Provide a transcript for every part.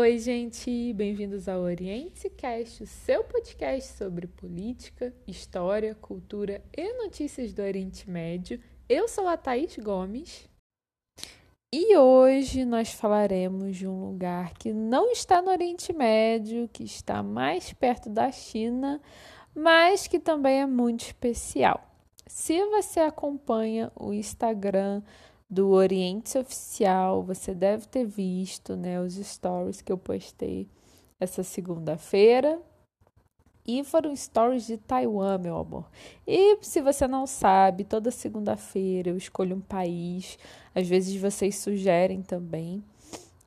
Oi, gente, bem-vindos ao Oriente Cast, o seu podcast sobre política, história, cultura e notícias do Oriente Médio. Eu sou a Thaís Gomes e hoje nós falaremos de um lugar que não está no Oriente Médio, que está mais perto da China, mas que também é muito especial. Se você acompanha o Instagram do Oriente Oficial, você deve ter visto né, os stories que eu postei essa segunda-feira. E foram stories de Taiwan, meu amor. E se você não sabe, toda segunda-feira eu escolho um país. Às vezes vocês sugerem também.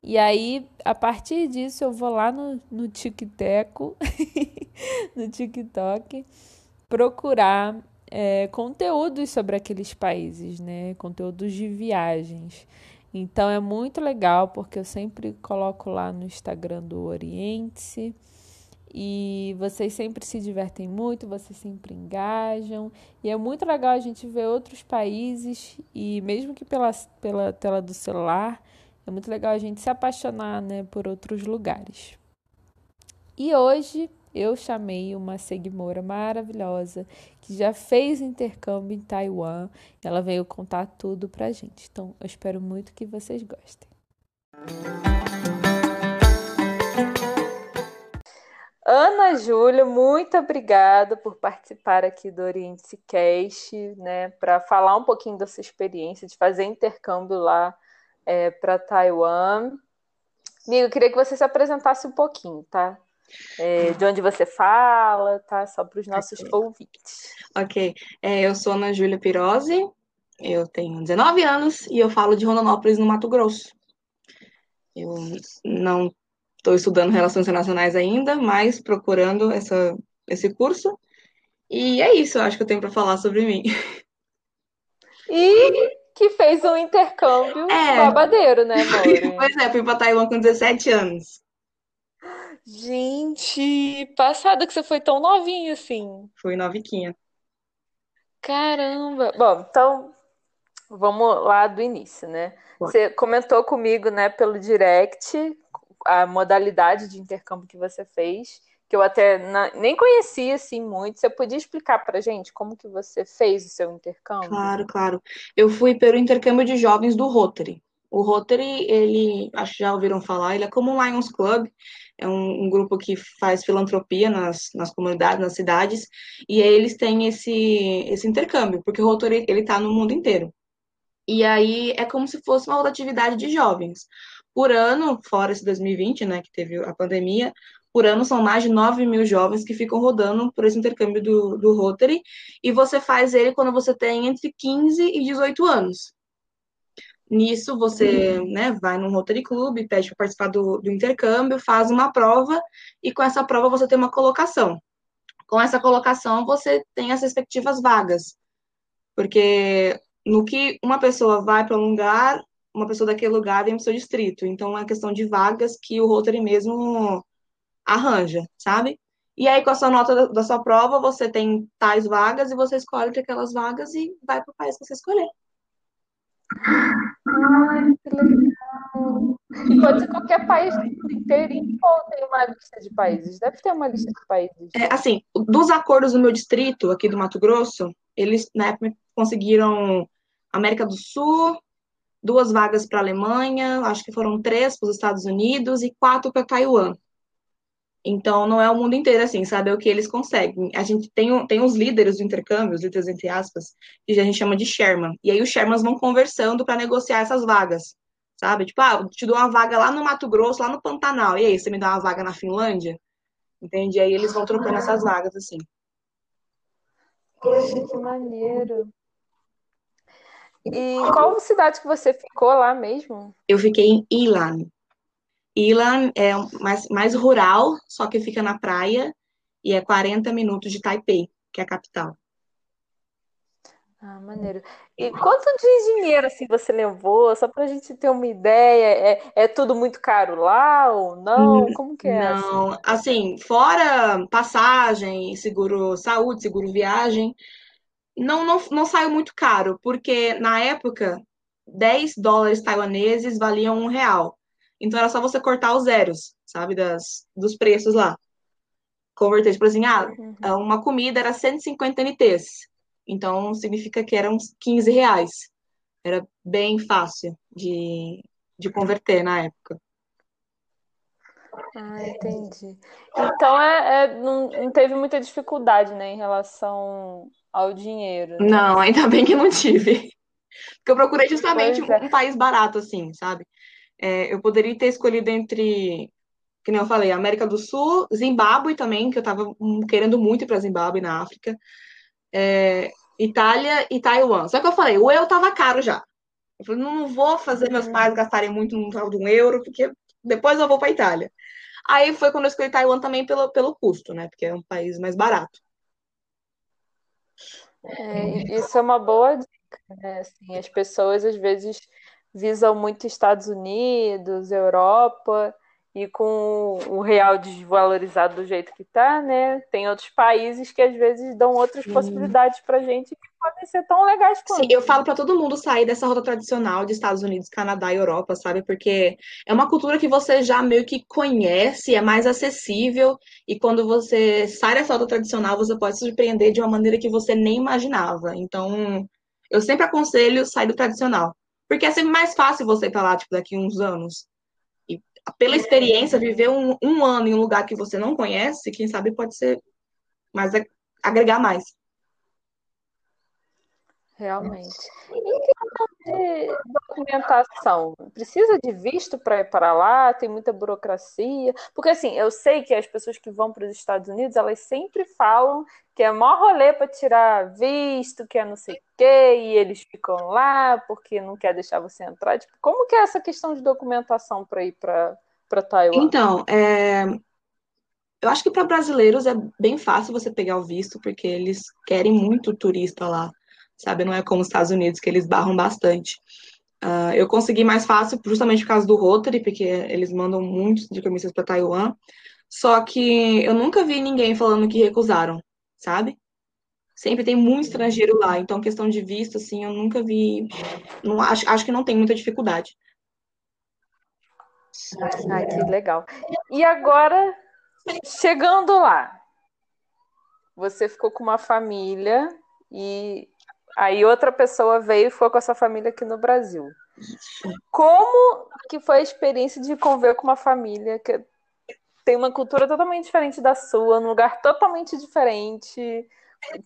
E aí, a partir disso, eu vou lá no, no TikTok, no TikTok, procurar é, conteúdos sobre aqueles países, né? Conteúdos de viagens. Então é muito legal porque eu sempre coloco lá no Instagram do Oriente e vocês sempre se divertem muito, vocês sempre engajam e é muito legal a gente ver outros países e mesmo que pela, pela tela do celular, é muito legal a gente se apaixonar né, por outros lugares. E hoje eu chamei uma seguidora maravilhosa que já fez intercâmbio em Taiwan. Ela veio contar tudo pra gente. Então, eu espero muito que vocês gostem. Ana Júlia, muito obrigada por participar aqui do Oriente Cast, né, para falar um pouquinho da sua experiência de fazer intercâmbio lá é, para Taiwan. Amigo, eu queria que você se apresentasse um pouquinho, tá? É, de onde você fala, tá? Só para os nossos okay. ouvintes. Ok. É, eu sou Ana Júlia Pirose, eu tenho 19 anos e eu falo de Rondonópolis, no Mato Grosso. Eu não estou estudando Relações Internacionais ainda, mas procurando essa, esse curso. E é isso, eu acho que eu tenho para falar sobre mim. E que fez um intercâmbio é. babadeiro, né, amor? pois é, fui para Taiwan com 17 anos. Gente, passada que você foi tão novinho assim. Fui noviquinha. Caramba. Bom, então vamos lá do início, né? Você comentou comigo, né, pelo direct, a modalidade de intercâmbio que você fez, que eu até nem conhecia assim muito. Você podia explicar pra gente como que você fez o seu intercâmbio? Claro, claro. Eu fui pelo intercâmbio de jovens do Rotary. O Rotary, ele, acho que já ouviram falar, ele é como um Lions Club, é um, um, grupo que faz filantropia nas, nas comunidades, nas cidades, e aí eles têm esse, esse intercâmbio, porque o Rotary, ele está no mundo inteiro. E aí é como se fosse uma rotatividade de jovens. Por ano, fora esse 2020, né, que teve a pandemia, por ano são mais de 9 mil jovens que ficam rodando por esse intercâmbio do, do Rotary, e você faz ele quando você tem entre 15 e 18 anos. Nisso, você né, vai num Rotary Club, pede para participar do, do intercâmbio, faz uma prova, e com essa prova você tem uma colocação. Com essa colocação, você tem as respectivas vagas. Porque no que uma pessoa vai para um lugar, uma pessoa daquele lugar vem para o seu distrito. Então, é uma questão de vagas que o Rotary mesmo arranja, sabe? E aí, com a sua nota da, da sua prova, você tem tais vagas e você escolhe entre aquelas vagas e vai para o país que você escolher. Ai, que legal. E pode ser qualquer país inteirinho ou tem uma lista de países? Deve ter uma lista de países. É, assim, dos acordos do meu distrito, aqui do Mato Grosso, eles na época conseguiram América do Sul, duas vagas para a Alemanha, acho que foram três para os Estados Unidos e quatro para Taiwan. Então, não é o mundo inteiro assim, sabe? É o que eles conseguem. A gente tem, tem os líderes do intercâmbio, os líderes entre aspas, que a gente chama de Sherman. E aí os Shermans vão conversando para negociar essas vagas, sabe? Tipo, ah, eu te dou uma vaga lá no Mato Grosso, lá no Pantanal. E aí, você me dá uma vaga na Finlândia? Entende? E aí eles vão trocando essas vagas, assim. Poxa, que maneiro. E qual cidade que você ficou lá mesmo? Eu fiquei em Ilan, Ilan é mais, mais rural, só que fica na praia e é 40 minutos de Taipei, que é a capital. Ah, maneiro. E quanto de dinheiro assim você levou? Só para a gente ter uma ideia, é, é tudo muito caro lá ou não? Hum, Como que é? Não, assim, fora passagem, seguro saúde, seguro viagem, não, não, não saiu muito caro, porque na época 10 dólares taiwaneses valiam um real. Então era só você cortar os zeros, sabe, das, dos preços lá. Converter, tipo assim, ah, uhum. uma comida era 150 NTs. Então significa que eram uns 15 reais. Era bem fácil de, de converter na época. Ah, entendi. Então é, é não, não, teve muita dificuldade, né, em relação ao dinheiro. Né? Não, ainda bem que não tive. Porque eu procurei justamente é. um país barato, assim, sabe? É, eu poderia ter escolhido entre, que nem eu falei, América do Sul, Zimbábue também, que eu tava querendo muito ir pra Zimbábue, na África, é, Itália e Taiwan. Só que eu falei, o eu tava caro já. Eu falei, não vou fazer meus uhum. pais gastarem muito no tal de um euro, porque depois eu vou pra Itália. Aí foi quando eu escolhi Taiwan também pelo, pelo custo, né? Porque é um país mais barato. É, isso é uma boa dica, né? Assim, as pessoas às vezes visam muito Estados Unidos, Europa, e com o real desvalorizado do jeito que está, né? Tem outros países que às vezes dão outras Sim. possibilidades para gente que podem ser tão legais quanto. Sim, eu falo para todo mundo sair dessa rota tradicional de Estados Unidos, Canadá e Europa, sabe? Porque é uma cultura que você já meio que conhece, é mais acessível e quando você sai dessa rota tradicional, você pode se surpreender de uma maneira que você nem imaginava. Então, eu sempre aconselho sair do tradicional. Porque é sempre mais fácil você ir pra lá, tipo, daqui uns anos pela experiência, viver um, um ano em um lugar que você não conhece, quem sabe pode ser mais agregar mais. Realmente. Questão de documentação, precisa de visto para ir para lá? Tem muita burocracia? Porque assim, eu sei que as pessoas que vão para os Estados Unidos, elas sempre falam que é maior rolê para tirar visto, que é não sei o quê, e eles ficam lá porque não quer deixar você entrar. Tipo, como que é essa questão de documentação para ir para para Taiwan? Então, é... eu acho que para brasileiros é bem fácil você pegar o visto, porque eles querem muito turista lá sabe? Não é como os Estados Unidos, que eles barram bastante. Uh, eu consegui mais fácil justamente por causa do Rotary, porque eles mandam muitos de comissões para Taiwan. Só que eu nunca vi ninguém falando que recusaram, sabe? Sempre tem muito estrangeiro lá, então questão de visto, assim, eu nunca vi. Não, acho, acho que não tem muita dificuldade. Ai, que legal. E agora, chegando lá, você ficou com uma família e Aí outra pessoa veio e foi com essa família aqui no Brasil. Como que foi a experiência de conviver com uma família que tem uma cultura totalmente diferente da sua, num lugar totalmente diferente?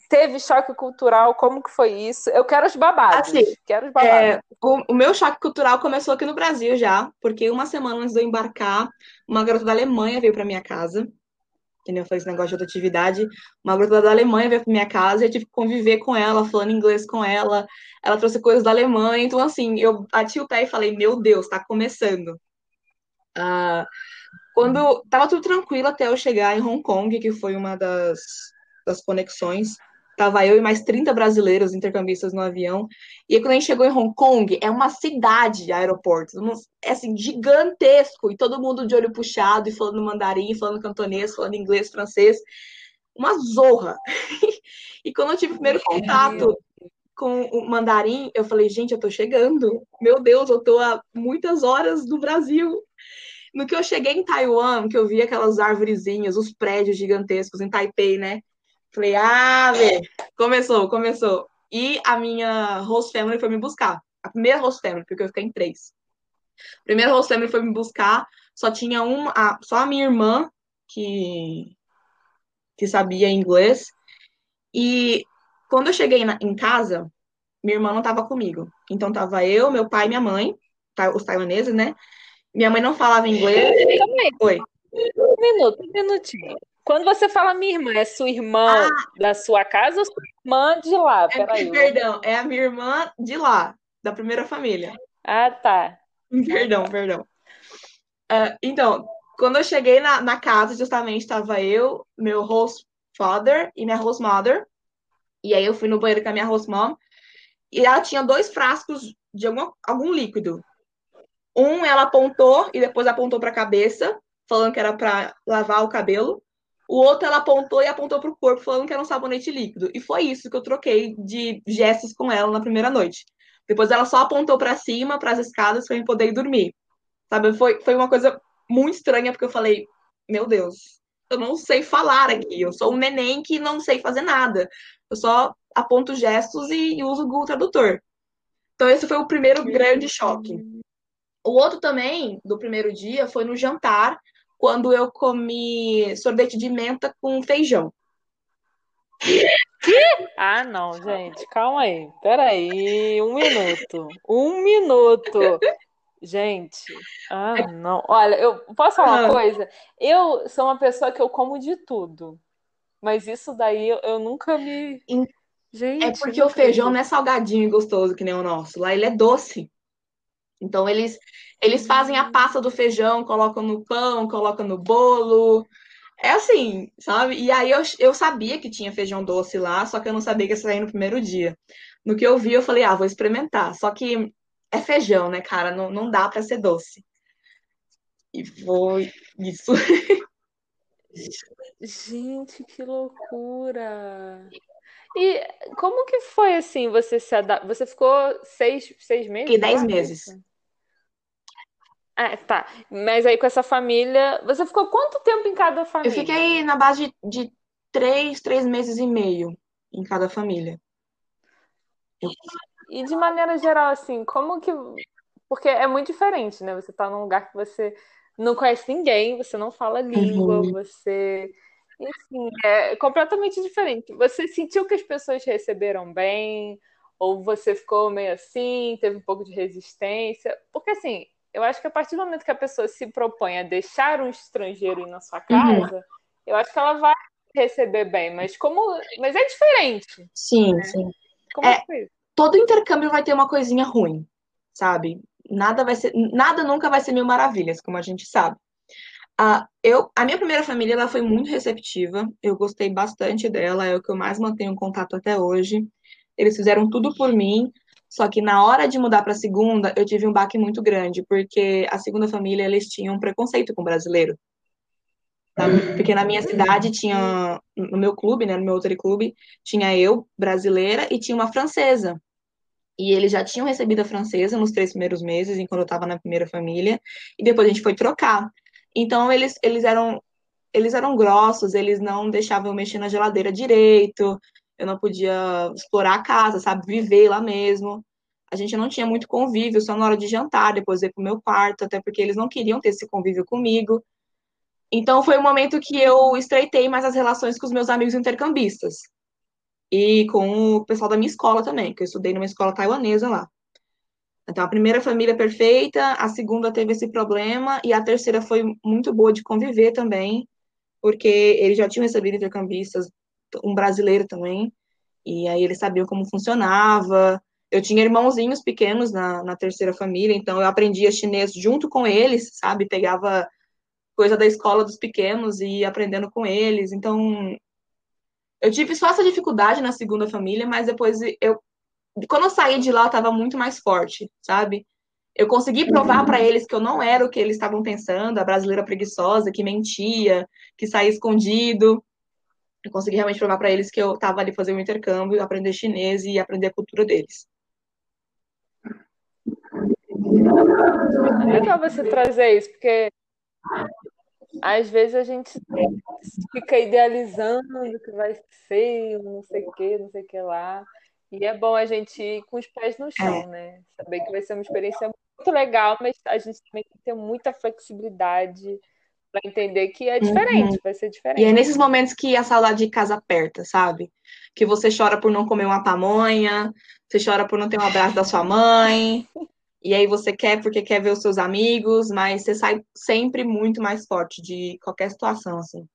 Teve choque cultural? Como que foi isso? Eu quero os babados. Assim, quero os babados. É, o, o, meu choque cultural começou aqui no Brasil já, porque uma semana antes de eu embarcar, uma garota da Alemanha veio para minha casa que nem eu falei esse negócio de atividade, uma garota da Alemanha veio pra minha casa e eu tive que conviver com ela, falando inglês com ela, ela trouxe coisas da Alemanha, então assim, eu bati o pé e falei, meu Deus, tá começando. Uh, quando tava tudo tranquilo até eu chegar em Hong Kong, que foi uma das, das conexões, Tava eu e mais 30 brasileiros intercambistas no avião. E aí, quando a gente chegou em Hong Kong, é uma cidade de aeroporto. É assim, gigantesco. E todo mundo de olho puxado, e falando mandarim, falando cantonês, falando inglês, francês. Uma zorra. e quando eu tive o primeiro contato com o mandarim, eu falei, gente, eu tô chegando. Meu Deus, eu tô há muitas horas do Brasil. No que eu cheguei em Taiwan, que eu vi aquelas árvorezinhas, os prédios gigantescos em Taipei, né? Falei, ah, vê, começou, começou. E a minha host family foi me buscar. A primeira host family, porque eu fiquei em três. A primeira host family foi me buscar, só tinha uma, a, só a minha irmã que, que sabia inglês. E quando eu cheguei na, em casa, minha irmã não estava comigo. Então tava eu, meu pai e minha mãe, os taiwaneses, né? Minha mãe não falava inglês. Oi. Um minuto, um minutinho. Quando você fala minha irmã, é sua irmã ah, da sua casa ou sua irmã de lá? É. Perdão, é a minha irmã de lá, da primeira família. Ah, tá. Perdão, perdão. Uh, então, quando eu cheguei na, na casa, justamente estava eu, meu host father e minha host mother. E aí eu fui no banheiro com a minha host mom. E ela tinha dois frascos de algum, algum líquido. Um ela apontou e depois apontou para a cabeça, falando que era para lavar o cabelo. O outro ela apontou e apontou para o corpo, falando que era um sabonete líquido. E foi isso que eu troquei de gestos com ela na primeira noite. Depois ela só apontou para cima, para as escadas, para eu poder ir dormir. Sabe? Foi, foi uma coisa muito estranha, porque eu falei, meu Deus, eu não sei falar aqui. Eu sou um neném que não sei fazer nada. Eu só aponto gestos e, e uso o Google Tradutor. Então, esse foi o primeiro grande choque. O outro também, do primeiro dia, foi no jantar, quando eu comi sorvete de menta com feijão. Ah, não, gente, calma aí. Peraí, um minuto. Um minuto. Gente, ah, não. Olha, eu posso falar uma coisa? Eu sou uma pessoa que eu como de tudo. Mas isso daí eu, eu nunca me. Gente, é porque o feijão não é salgadinho e gostoso que nem o nosso. Lá ele é doce. Então eles eles fazem a pasta do feijão, colocam no pão, colocam no bolo. É assim, sabe? E aí eu, eu sabia que tinha feijão doce lá, só que eu não sabia que ia sair no primeiro dia. No que eu vi, eu falei, ah, vou experimentar. Só que é feijão, né, cara? Não, não dá para ser doce. E foi isso. Gente, que loucura! E como que foi assim? Você se adap... Você ficou seis, seis meses? E dez meses. Ah, tá. Mas aí com essa família, você ficou quanto tempo em cada família? Eu fiquei na base de, de três, três meses e meio em cada família. E de maneira geral, assim, como que. Porque é muito diferente, né? Você tá num lugar que você não conhece ninguém, você não fala língua, uhum. você. Enfim, é completamente diferente. Você sentiu que as pessoas receberam bem? Ou você ficou meio assim, teve um pouco de resistência? Porque, assim, eu acho que a partir do momento que a pessoa se propõe a deixar um estrangeiro ir na sua uhum. casa, uhum. eu acho que ela vai receber bem, mas como. Mas é diferente. Sim, né? sim. Como é, é todo intercâmbio vai ter uma coisinha ruim, sabe? Nada vai ser, nada nunca vai ser mil maravilhas, como a gente sabe. Uh, eu, a minha primeira família ela foi muito receptiva, eu gostei bastante dela, é o que eu mais mantenho contato até hoje. Eles fizeram tudo por mim, só que na hora de mudar para a segunda, eu tive um baque muito grande, porque a segunda família eles tinham preconceito com brasileiro. Tá? Porque na minha cidade tinha, no meu clube, né, no meu outro clube, tinha eu, brasileira, e tinha uma francesa. E eles já tinham recebido a francesa nos três primeiros meses, enquanto eu estava na primeira família, e depois a gente foi trocar. Então eles, eles eram eles eram grossos, eles não deixavam eu mexer na geladeira direito, eu não podia explorar a casa, sabe? Viver lá mesmo. A gente não tinha muito convívio, só na hora de jantar, depois ir pro meu quarto, até porque eles não queriam ter esse convívio comigo. Então foi um momento que eu estreitei mais as relações com os meus amigos intercambistas. E com o pessoal da minha escola também, que eu estudei numa escola taiwanesa lá. Então, a primeira família perfeita, a segunda teve esse problema, e a terceira foi muito boa de conviver também, porque eles já tinham recebido intercambistas um brasileiro também, e aí eles sabiam como funcionava. Eu tinha irmãozinhos pequenos na, na terceira família, então eu aprendia chinês junto com eles, sabe? Pegava coisa da escola dos pequenos e ia aprendendo com eles. Então, eu tive só essa dificuldade na segunda família, mas depois eu. Quando eu saí de lá, eu estava muito mais forte, sabe? Eu consegui provar uhum. para eles que eu não era o que eles estavam pensando, a brasileira preguiçosa, que mentia, que saía escondido. Eu consegui realmente provar para eles que eu estava ali fazer um intercâmbio, aprender chinês e aprender a cultura deles. É legal você trazer isso, porque às vezes a gente fica idealizando o que vai ser, não sei o que, não sei o que lá. E é bom a gente ir com os pés no chão, é. né? Saber que vai ser uma experiência muito legal, mas a gente também tem que ter muita flexibilidade para entender que é diferente, uhum. vai ser diferente. E é nesses momentos que a saudade de casa aperta, sabe? Que você chora por não comer uma pamonha, você chora por não ter um abraço da sua mãe, e aí você quer porque quer ver os seus amigos, mas você sai sempre muito mais forte de qualquer situação, assim.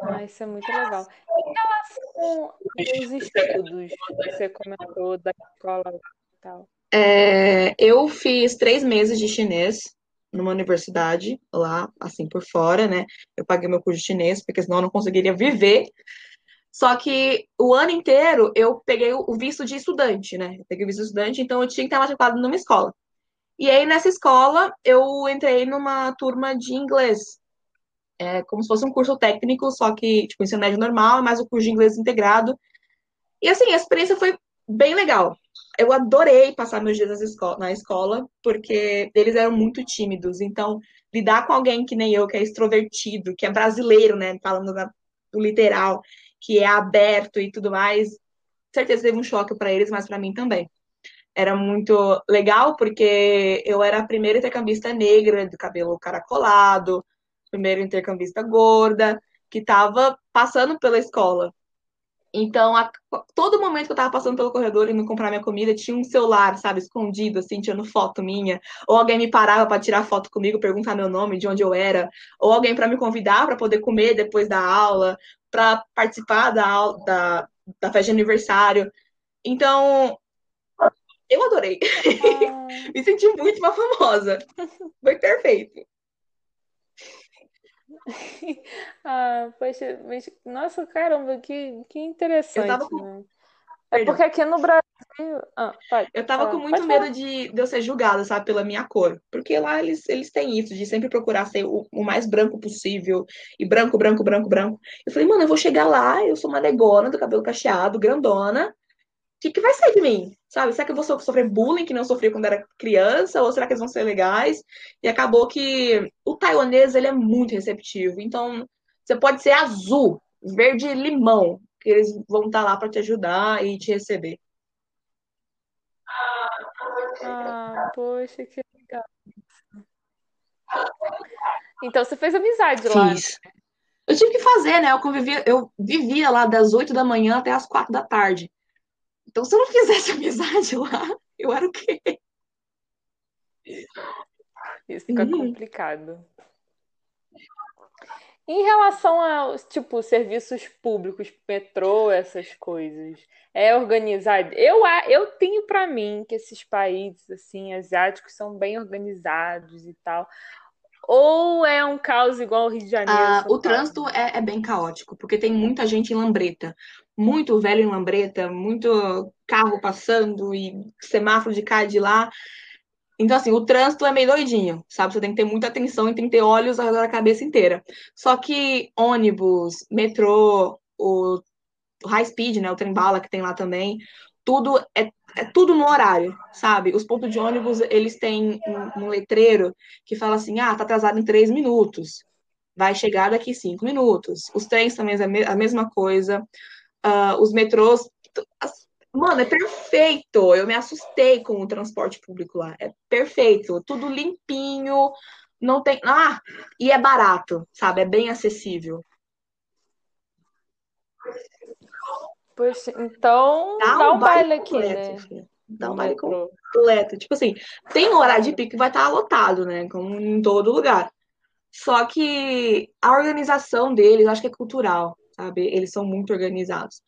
Ah, isso é muito legal. Em relação aos estudos, você comentou da escola e tal. É, eu fiz três meses de chinês numa universidade lá, assim, por fora, né? Eu paguei meu curso de chinês, porque senão eu não conseguiria viver. Só que o ano inteiro eu peguei o visto de estudante, né? Eu peguei o visto de estudante, então eu tinha que estar matriculado numa escola. E aí, nessa escola, eu entrei numa turma de inglês. É como se fosse um curso técnico, só que, tipo, ensino médio normal, mais o curso de inglês integrado. E assim, a experiência foi bem legal. eu adorei passar meus dias na escola, porque eles eram muito tímidos. Então, lidar com alguém que nem eu, que é extrovertido, que é brasileiro, né? Falando do literal, que é aberto e tudo mais, certeza teve um choque para eles, mas para mim também. Era muito legal, porque eu era a primeira intercambista negra, de cabelo caracolado, primeira intercambista gorda, que estava passando pela escola. Então, a, todo momento que eu tava passando pelo corredor indo comprar minha comida, tinha um celular, sabe, escondido, assim, tirando foto minha. Ou alguém me parava para tirar foto comigo, perguntar meu nome, de onde eu era. Ou alguém para me convidar para poder comer depois da aula, para participar da, aula, da, da festa de aniversário. Então, eu adorei. Me senti muito uma famosa. Foi perfeito. ah, poxa, mas, nossa, caramba, que, que interessante. Com... Né? É porque aqui no Brasil. Ah, pode, eu tava com muito medo de, de eu ser julgada, sabe, pela minha cor. Porque lá eles, eles têm isso, de sempre procurar ser o, o mais branco possível. E branco, branco, branco, branco. Eu falei, mano, eu vou chegar lá, eu sou uma negona do cabelo cacheado, grandona que, que vai ser de mim? Sabe? Será que eu vou sofrer bullying que não sofri quando era criança? Ou será que eles vão ser legais? E acabou que o taiwanês, ele é muito receptivo. Então, você pode ser azul, verde limão, que eles vão estar lá para te ajudar e te receber. Ah, poxa, que legal. Então, você fez amizade lá. Fiz. Eu tive que fazer, né? Eu convivia, eu vivia lá das 8 da manhã até as 4 da tarde. Então, se eu não fizesse amizade lá, eu era o quê? Isso fica uhum. complicado. Em relação aos, tipo, serviços públicos, metrô, essas coisas, é organizado? Eu, eu tenho para mim que esses países, assim, asiáticos são bem organizados e tal. Ou é um caos igual ao Rio de Janeiro? Ah, o trânsito é, é, bem caótico, porque tem muita gente em lambreta muito velho em lambreta, muito carro passando e semáforo de cá e de lá. Então, assim, o trânsito é meio doidinho, sabe? Você tem que ter muita atenção e tem que ter olhos ao redor da cabeça inteira. Só que ônibus, metrô, o high speed, né? O trem-bala que tem lá também, tudo é, é, tudo no horário, sabe? Os pontos de ônibus, eles têm um, um letreiro que fala assim, ah, tá atrasado em três minutos. Vai chegar daqui cinco minutos. Os trens também é a mesma coisa uh, os metrôs. Mano, é perfeito. Eu me assustei com o transporte público lá. É perfeito. Tudo limpinho. Não tem. Ah, e é barato, sabe? É bem acessível. Então dá, dá um, um baile, aqui, né? Filho. Dá um baile completo. Tipo assim, tem um horário de pico que vai estar lotado, né? Como em todo lugar. Só que a organização deles, acho que é cultural sabe? Eles são muito organizados.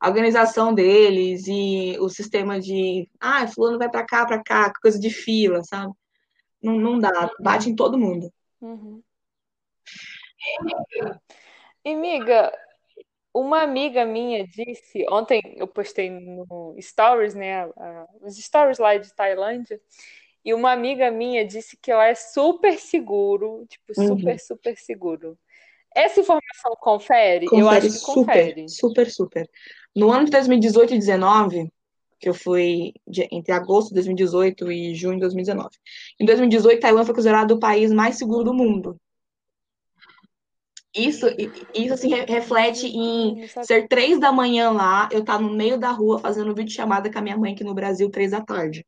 A organização deles e o sistema de, ah, fulano vai para cá, para cá, coisa de fila, sabe? Não, não dá, bate em todo mundo. Uhum. E, amiga, uma amiga minha disse, ontem eu postei no Stories, né, os Stories lá de Tailândia, e uma amiga minha disse que lá é super seguro, tipo, super, uhum. super seguro. Essa informação confere? confere eu acho que super, confere. Super, super. No ano de 2018 e 2019, que eu fui de, entre agosto de 2018 e junho de 2019. Em 2018, Taiwan foi considerado o país mais seguro do mundo. Isso, isso assim, reflete em ser três da manhã lá, eu estar tá no meio da rua fazendo vídeo chamada com a minha mãe aqui no Brasil, três da tarde.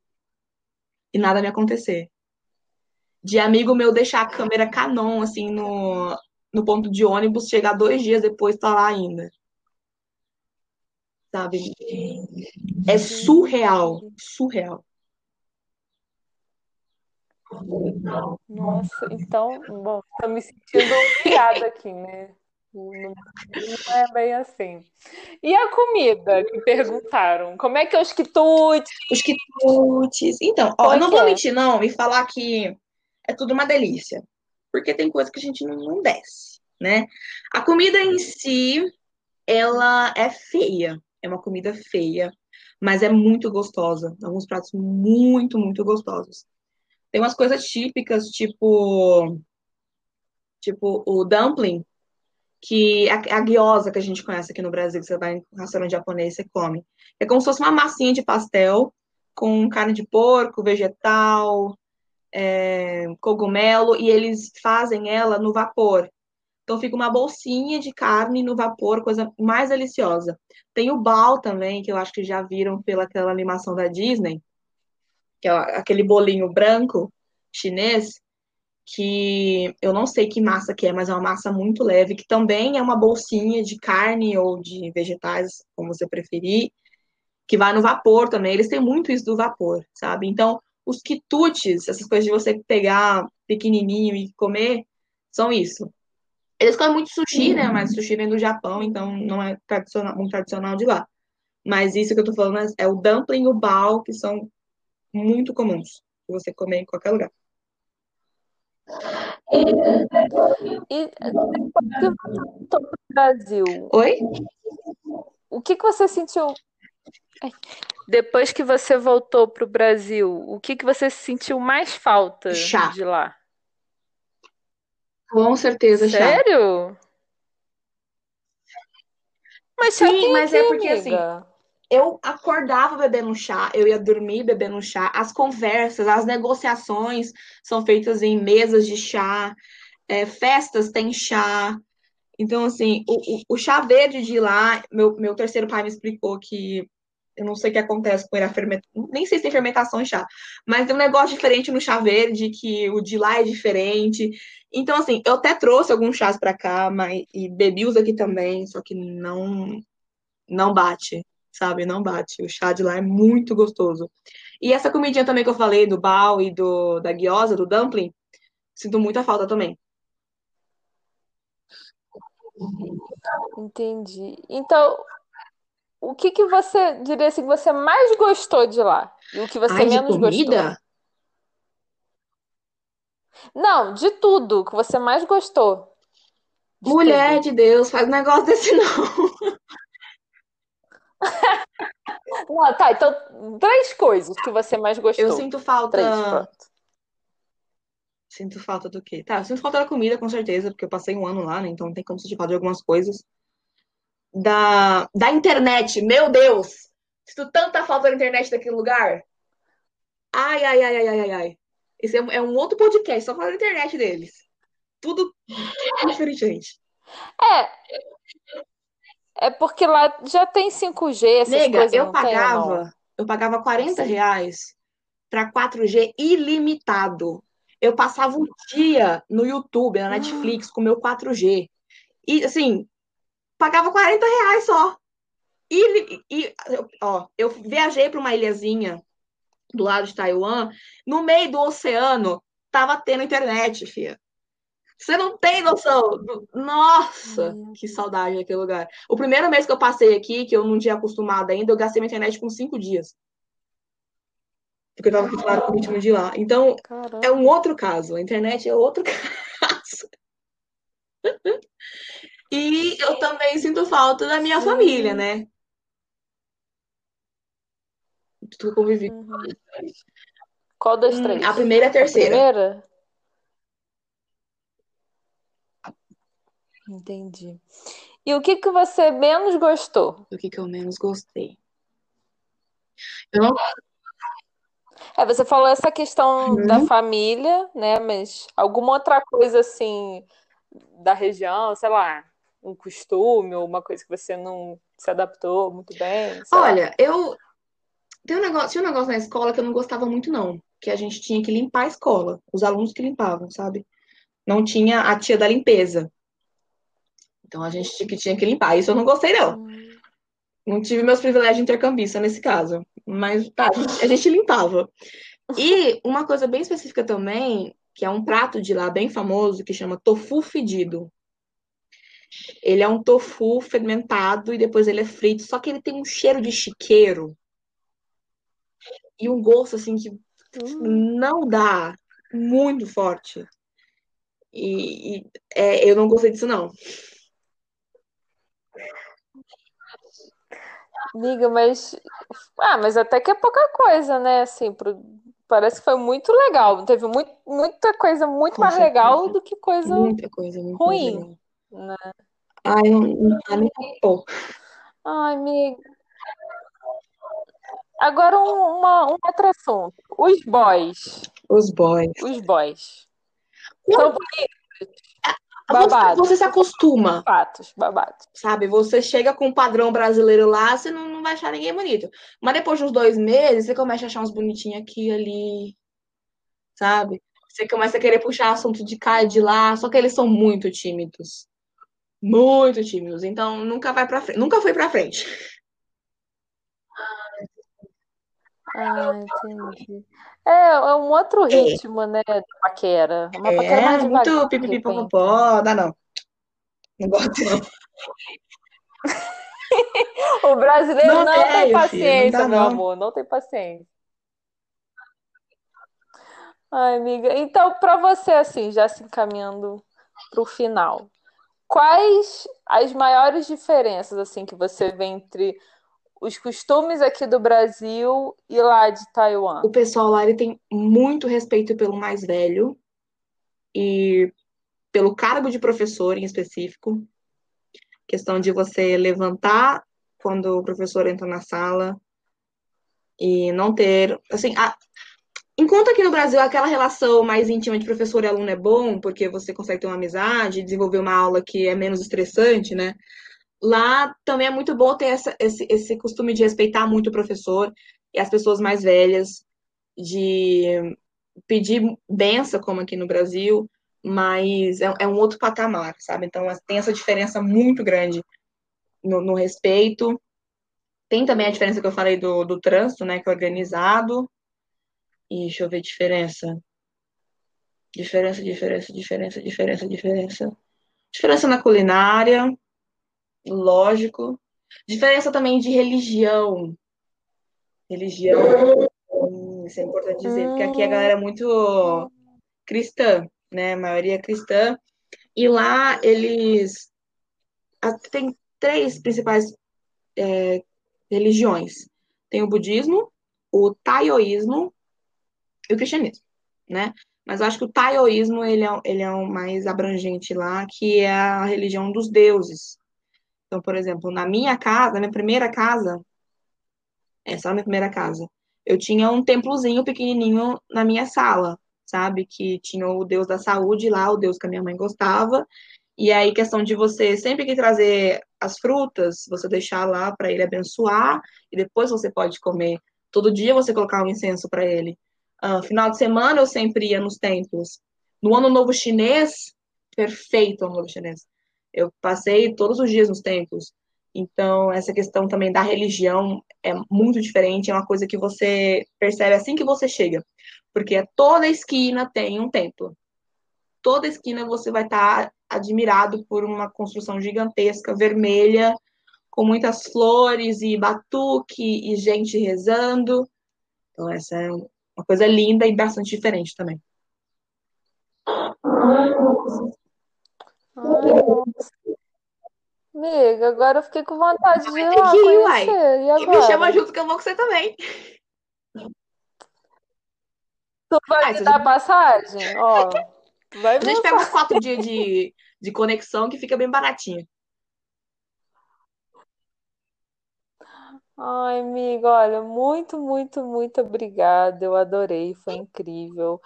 E nada me acontecer. De amigo meu deixar a câmera Canon, assim, no, no ponto de ônibus, chegar dois dias depois, tá lá ainda. Sabe? É surreal. Surreal. Nossa, então, bom, tô me sentindo humilhada aqui, né? Não, é bem assim. E a comida que perguntaram? Como é que é os quitutes? Os quitutes. Então, ó, não vou é? mentir, não, e falar que é tudo uma delícia porque tem coisa que a gente não, não desce, né? A comida em si, ela é feia, é uma comida feia, mas é muito gostosa. Alguns pratos muito, muito gostosos. Tem umas coisas típicas, tipo, tipo o dumpling, que é a, a guiosa que a gente conhece aqui no Brasil, que você vai em um restaurante japonês, você come. É como se fosse uma massinha de pastel com carne de porco, vegetal, é, cogumelo, e eles fazem ela no vapor. Então fica uma bolsinha de carne no vapor, coisa mais deliciosa. Tem o bal também, que eu acho que já viram pelaquela animação da Disney, que é aquele bolinho branco chinês, que eu não sei que massa que é, mas é uma massa muito leve, que também é uma bolsinha de carne ou de vegetais, como você preferir, que vai no vapor também. Eles têm muito isso do vapor, sabe? Então, os quitutes, essas coisas de você pegar pequenininho e comer, são isso. Eles comem muito sushi, né? Mas sushi vem do Japão, então não é tradicional, muito tradicional de lá. Mas isso que eu tô falando é, é o dumpling e o bao, que são muito comuns de você comer em qualquer lugar. E, e voltou para o Brasil, Oi? o que, que você sentiu? Depois que você voltou para o Brasil, o que, que você sentiu mais falta Chá. de lá? Com certeza, chá. Sério? Mas Sim, tem mas é porque assim, amiga. eu acordava bebendo chá, eu ia dormir bebendo chá. As conversas, as negociações são feitas em mesas de chá, é, festas têm chá. Então, assim, o, o, o chá verde de lá, meu, meu terceiro pai me explicou que eu não sei o que acontece com ele, a fermenta... nem sei se tem fermentação em chá, mas tem um negócio diferente no chá verde, que o de lá é diferente. Então, assim, eu até trouxe alguns chás pra cá, mas e bebi os aqui também, só que não não bate, sabe? Não bate. O chá de lá é muito gostoso. E essa comidinha também que eu falei do bao e do da gyoza, do dumpling, sinto muita falta também. Entendi. Então, o que que você diria assim que você mais gostou de lá? E o que você Ai, de menos gostou? comida? Não, de tudo, que você mais gostou. De Mulher tudo. de Deus, faz um negócio desse não. Não, tá, então três coisas que você mais Eu gostou. sinto falta. Três. Sinto falta do quê? Tá, eu sinto falta da comida, com certeza, porque eu passei um ano lá, né? Então tem como sentir falta de algumas coisas. Da, da internet, meu Deus! Sinto tanta falta da internet daquele lugar. Ai, ai, ai, ai, ai, ai, ai. Esse é, um- é um outro podcast, só falar da internet deles. Tudo diferente. É, é porque lá já tem 5G, essas Nega, coisas, eu não tem pagava, eu pagava 40 Sim. reais para 4G ilimitado. Eu passava um dia no YouTube, na Netflix, com meu 4G. E, assim, pagava 40 reais só. E, e ó, eu viajei para uma ilhazinha do lado de Taiwan, no meio do oceano, tava tendo internet, filha. Você não tem noção. Nossa, que saudade daquele lugar. O primeiro mês que eu passei aqui, que eu não tinha acostumado ainda, eu gastei minha internet com cinco dias. Porque eu tava acostumada com o ritmo de lá. Então, é Caramba. um outro caso. A internet é outro caso. E eu também sinto falta da minha Sim. família, né? De tudo que eu convivi. Uhum. Qual das Hum, três? a primeira e a A terceira. primeira? Entendi. E o que que você menos gostou? Do que que eu menos gostei. Eu não É, você falou essa questão da Uhum. família, né? Mas alguma outra coisa assim da região, sei lá, um costume ou uma coisa que você não se adaptou muito bem, sei lá. Olha, eu tem um negócio, tinha um negócio na escola que eu não gostava muito, não. Que a gente tinha que limpar a escola. Os alunos que limpavam, sabe? Não tinha a tia da limpeza. Então a gente tinha que, tinha que limpar. Isso eu não gostei, não. Hum, Não tive meus privilégios de intercambista nesse caso. Mas tá, a gente, a gente limpava. E uma coisa bem específica também, que é um prato de lá bem famoso, que chama tofu fedido. Ele é um tofu fermentado e depois ele é frito, só que ele tem um cheiro de chiqueiro e um gosto assim que hum. não dá, muito forte. E, e, é, eu não gostei disso, não. Amiga, mas ah, mas até que é pouca coisa, né? Assim, pro... parece que foi muito legal. Teve muito, muita coisa muito Com mais legal certeza. do que coisa Muita coisa, muito ruim, né? Ai, não, não pôr. Ai, amiga. Agora um, uma, um outro assunto. Os boys. Os boys. Os boys. São bonitos. Babados. Você, você se acostuma. Fatos, babados. Sabe? Você chega com um padrão brasileiro lá, você não, não vai achar ninguém bonito. Mas depois de uns dois meses, você começa a achar uns bonitinhos aqui ali. Sabe? Você começa a querer puxar assunto de cá e de lá, só que eles são muito tímidos. Muito tímidos. Então nunca vai pra frente. Nunca foi pra frente. Ah, entendi. É, é um outro ritmo, é. né, de paquera. Uma é, paquera mais muito pipipipopopó, dá não. Não gosto, não. o brasileiro não, não tem paciência, não meu não. amor, não tem paciência. Ai, amiga. Então, para você, assim, já se encaminhando para o final, quais as maiores diferenças, assim, que você vê entre os costumes aqui do Brasil e lá de Taiwan? O pessoal lá ele tem muito respeito pelo mais velho e pelo cargo de professor em específico. Questão de você levantar quando o professor entra na sala e não ter, assim, a, enquanto aqui no Brasil aquela relação mais íntima de professor e aluno é bom, porque você consegue ter uma amizade, desenvolver uma aula que é menos estressante, né? Lá também é muito bom ter essa, esse, esse costume de respeitar muito o professor e as pessoas mais velhas, de pedir benção, como aqui no Brasil, mas é, é um outro patamar, sabe? Então tem essa diferença muito grande no, no, respeito. Tem também a diferença que eu falei do, do trânsito, né? Que é organizado. E deixa eu ver diferença. Diferença, diferença, diferença, diferença, diferença. Diferença na culinária lógico. Diferença também de religião. Religião, hum, isso é importante dizer, porque aqui a galera é muito cristã, né? A maioria é cristã. E lá eles tem três principais é, religiões. Tem o budismo, o taoísmo e o cristianismo, né? Mas eu acho que o taoísmo ele é, ele é o mais abrangente lá, que é a religião dos deuses, então, por exemplo, na minha casa, na minha primeira casa, essa é a minha primeira casa, eu tinha um templozinho pequenininho na minha sala, sabe? Que tinha o Deus da saúde lá, o Deus que a minha mãe gostava. E aí, questão de você sempre que trazer as frutas, você deixar lá para ele abençoar, e depois você pode comer. Todo dia você colocar um incenso para ele. Uh, final de semana eu sempre ia nos templos. No ano novo chinês, perfeito ano novo chinês. Eu passei todos os dias nos templos. Então, essa questão também da religião é muito diferente, é uma coisa que você percebe assim que você chega. Porque toda esquina tem um templo. Toda esquina você vai estar admirado por uma construção gigantesca, vermelha, com muitas flores e batuque e gente rezando. Então, essa é uma coisa linda e bastante diferente também. Ai, Amiga, agora eu fiquei com vontade de ir lá que ir, uai. conhecer. E E me chama junto que eu vou com você também. Tu vai me dar passagem? Ó, vai A gente pega uns quatro dias de, de conexão que fica bem baratinho. Ai, amiga, olha, muito, muito, muito obrigada. Eu adorei, foi incrível.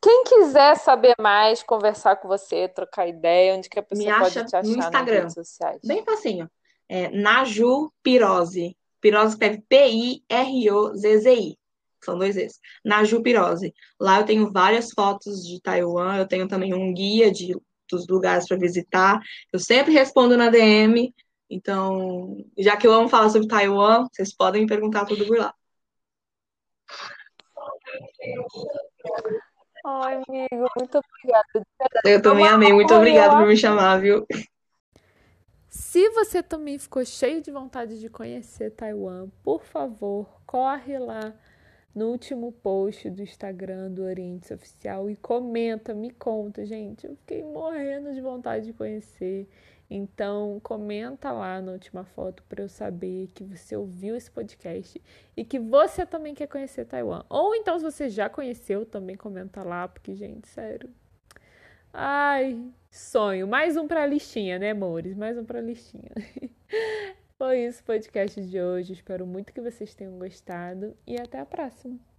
Quem quiser saber mais, conversar com você, trocar ideia, onde que a pessoa pode te achar no Instagram. nas redes sociais? Bem facinho. É Naju Pirose. Pirose escreve P-I-R-O-Z-Z-I. São dois vezes. Naju Pirose. Lá eu tenho várias fotos de Taiwan, eu tenho também um guia de, dos lugares para visitar. Eu sempre respondo na DM. Então, já que eu amo falar sobre Taiwan, vocês podem me perguntar tudo por lá. Ai, amigo, muito obrigada. Eu também amei. Muito obrigada por me chamar, viu? Se você também ficou cheio de vontade de conhecer Taiwan, por favor, corre lá no último post do Instagram do Oriente Oficial e comenta, me conta, gente. Eu fiquei morrendo de vontade de conhecer. Então, comenta lá na última foto para eu saber que você ouviu esse podcast e que você também quer conhecer Taiwan. Ou então, se você já conheceu, também comenta lá, porque, gente, sério. Ai, sonho. Mais um para a listinha, né, amores? Mais um para a listinha. Foi isso o podcast de hoje. Espero muito que vocês tenham gostado e até a próxima.